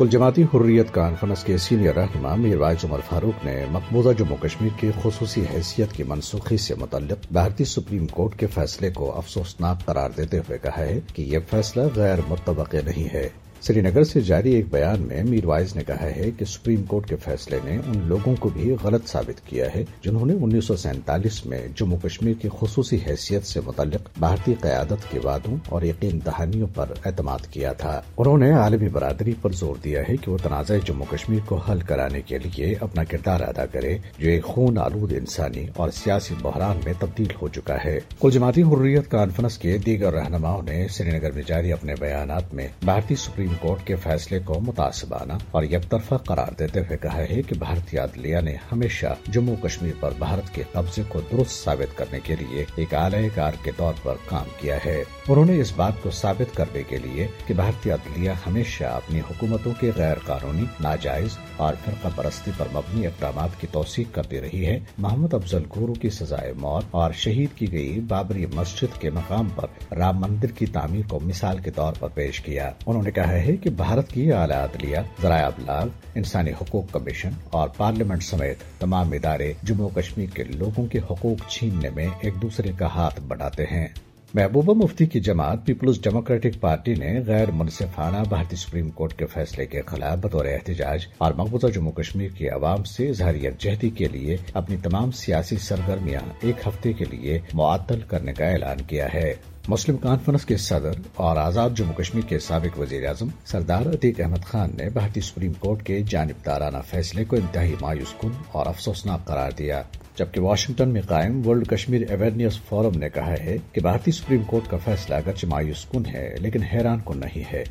کل جماعتی حریت کانفرنس کے سینئر رہنما میروائز عمر فاروق نے مقبوضہ جموں کشمیر کی خصوصی حیثیت کی منسوخی سے متعلق بھارتی سپریم کورٹ کے فیصلے کو افسوسناک قرار دیتے ہوئے کہا ہے کہ یہ فیصلہ غیر متوقع نہیں ہے۔ سری نگر سے جاری ایک بیان میں میر وائز نے کہا ہے کہ سپریم کورٹ کے فیصلے نے ان لوگوں کو بھی غلط ثابت کیا ہے جنہوں نے انیس سو سینتالیس میں جموں کشمیر کی خصوصی حیثیت سے متعلق بھارتی قیادت کے وعدوں اور یقین دہانیوں پر اعتماد کیا تھا۔ انہوں نے عالمی برادری پر زور دیا ہے کہ وہ تنازع جموں کشمیر کو حل کرانے کے لیے اپنا کردار ادا کرے، جو ایک خون آلود انسانی اور سیاسی بحران میں تبدیل ہو چکا ہے۔ کل جماعتی حریت کانفرنس کے دیگر رہنماؤں نے سری نگر میں جاری اپنے بیانات میں بھارتی سپریم سپریم کورٹ کے فیصلے کو متاثبانہ اور یک طرفہ قرار دیتے ہوئے کہا ہے کہ بھارتی عدلیہ نے ہمیشہ جموں کشمیر پر بھارت کے قبضے کو درست ثابت کرنے کے لیے ایک اعلی کار کے طور پر کام کیا ہے۔ انہوں نے اس بات کو ثابت کرنے کے لیے کہ بھارتی عدلیہ ہمیشہ اپنی حکومتوں کے غیر قانونی، ناجائز اور فرقہ پرستی پر مبنی اقدامات کی توثیق کرتی رہی ہے۔ محمد افضل گورو کی سزائے موت اور شہید کی گئی بابری مسجد کے مقام پر رام مندر کی تعمیر کو مثال کے طور پر پیش کیا۔ انہوں نے کہا ہے کہ بھارت کی اعلی عدلیہ، ذرائع ابلاغ انسانی حقوق کمیشن اور پارلیمنٹ سمیت تمام ادارے جموں کشمیر کے لوگوں کے حقوق چھیننے میں ایک دوسرے کا ہاتھ بڑھاتے ہیں۔ محبوبہ مفتی کی جماعت پیپلز ڈیموکریٹک پارٹی نے غیر منصفانہ بھارتی سپریم کورٹ کے فیصلے کے خلاف بطور احتجاج اور مقبوضہ جموں کشمیر کی عوام سے اظہار یکجہتی کے لیے اپنی تمام سیاسی سرگرمیاں ایک ہفتے کے لیے معطل کرنے کا اعلان کیا ہے۔ مسلم کانفرنس کے صدر اور آزاد جموں کشمیر کے سابق وزیر اعظم سردار عتیق احمد خان نے بھارتی سپریم کورٹ کے جانبدارانہ فیصلے کو انتہائی مایوس کن اور افسوسناک قرار دیا۔ جبکہ واشنگٹن میں قائم ورلڈ کشمیر اویئرنیس فورم نے کہا ہے کہ بھارتی سپریم کورٹ کا فیصلہ اگرچہ مایوس کن ہے، لیکن حیران کن نہیں ہے۔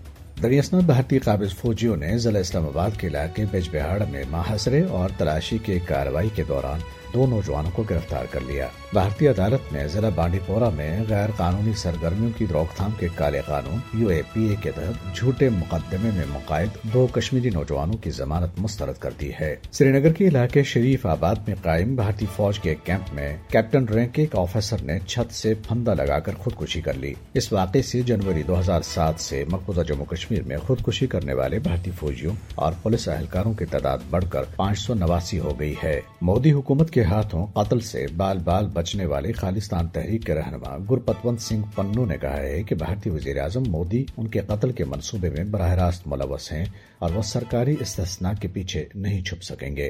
دریاسنا بھارتی قابض فوجیوں نے ضلع اسلام آباد کے علاقے بیج بہاڑ میں محاصرے اور تلاشی کے کارروائی کے دوران دو نوجوانوں کو گرفتار کر لیا۔ بھارتی عدالت نے ضلع بانڈی پورہ میں غیر قانونی سرگرمیوں کی روک تھام کے کالے قانون یو اے پی اے کے تحت جھوٹے مقدمے میں مقائد دو کشمیری نوجوانوں کی ضمانت مسترد کر دی ہے۔ سری نگر کے علاقے شریف آباد میں قائم بھارتی فوج کے کیمپ میں کیپٹن رینک ایک آفیسر نے چھت سے پھندا لگا کر خودکشی کر لی۔ اس واقعے سے جنوری دو ہزار سات سے مقبوضہ جموں کشمیر میں خودکشی کرنے والے بھارتی فوجیوں اور پولیس اہلکاروں کی تعداد بڑھ کر پانچ سو نواسی ہو گئی ہے۔ مودی حکومت کے کے ہاتھوں قتل سے بال بال بچنے والے خالستان تحریک کے رہنما گرپتونت سنگھ پنو نے کہا ہے کہ بھارتی وزیر اعظم مودی ان کے قتل کے منصوبے میں براہ راست ملوث ہیں اور وہ سرکاری استثناء کے پیچھے نہیں چھپ سکیں گے۔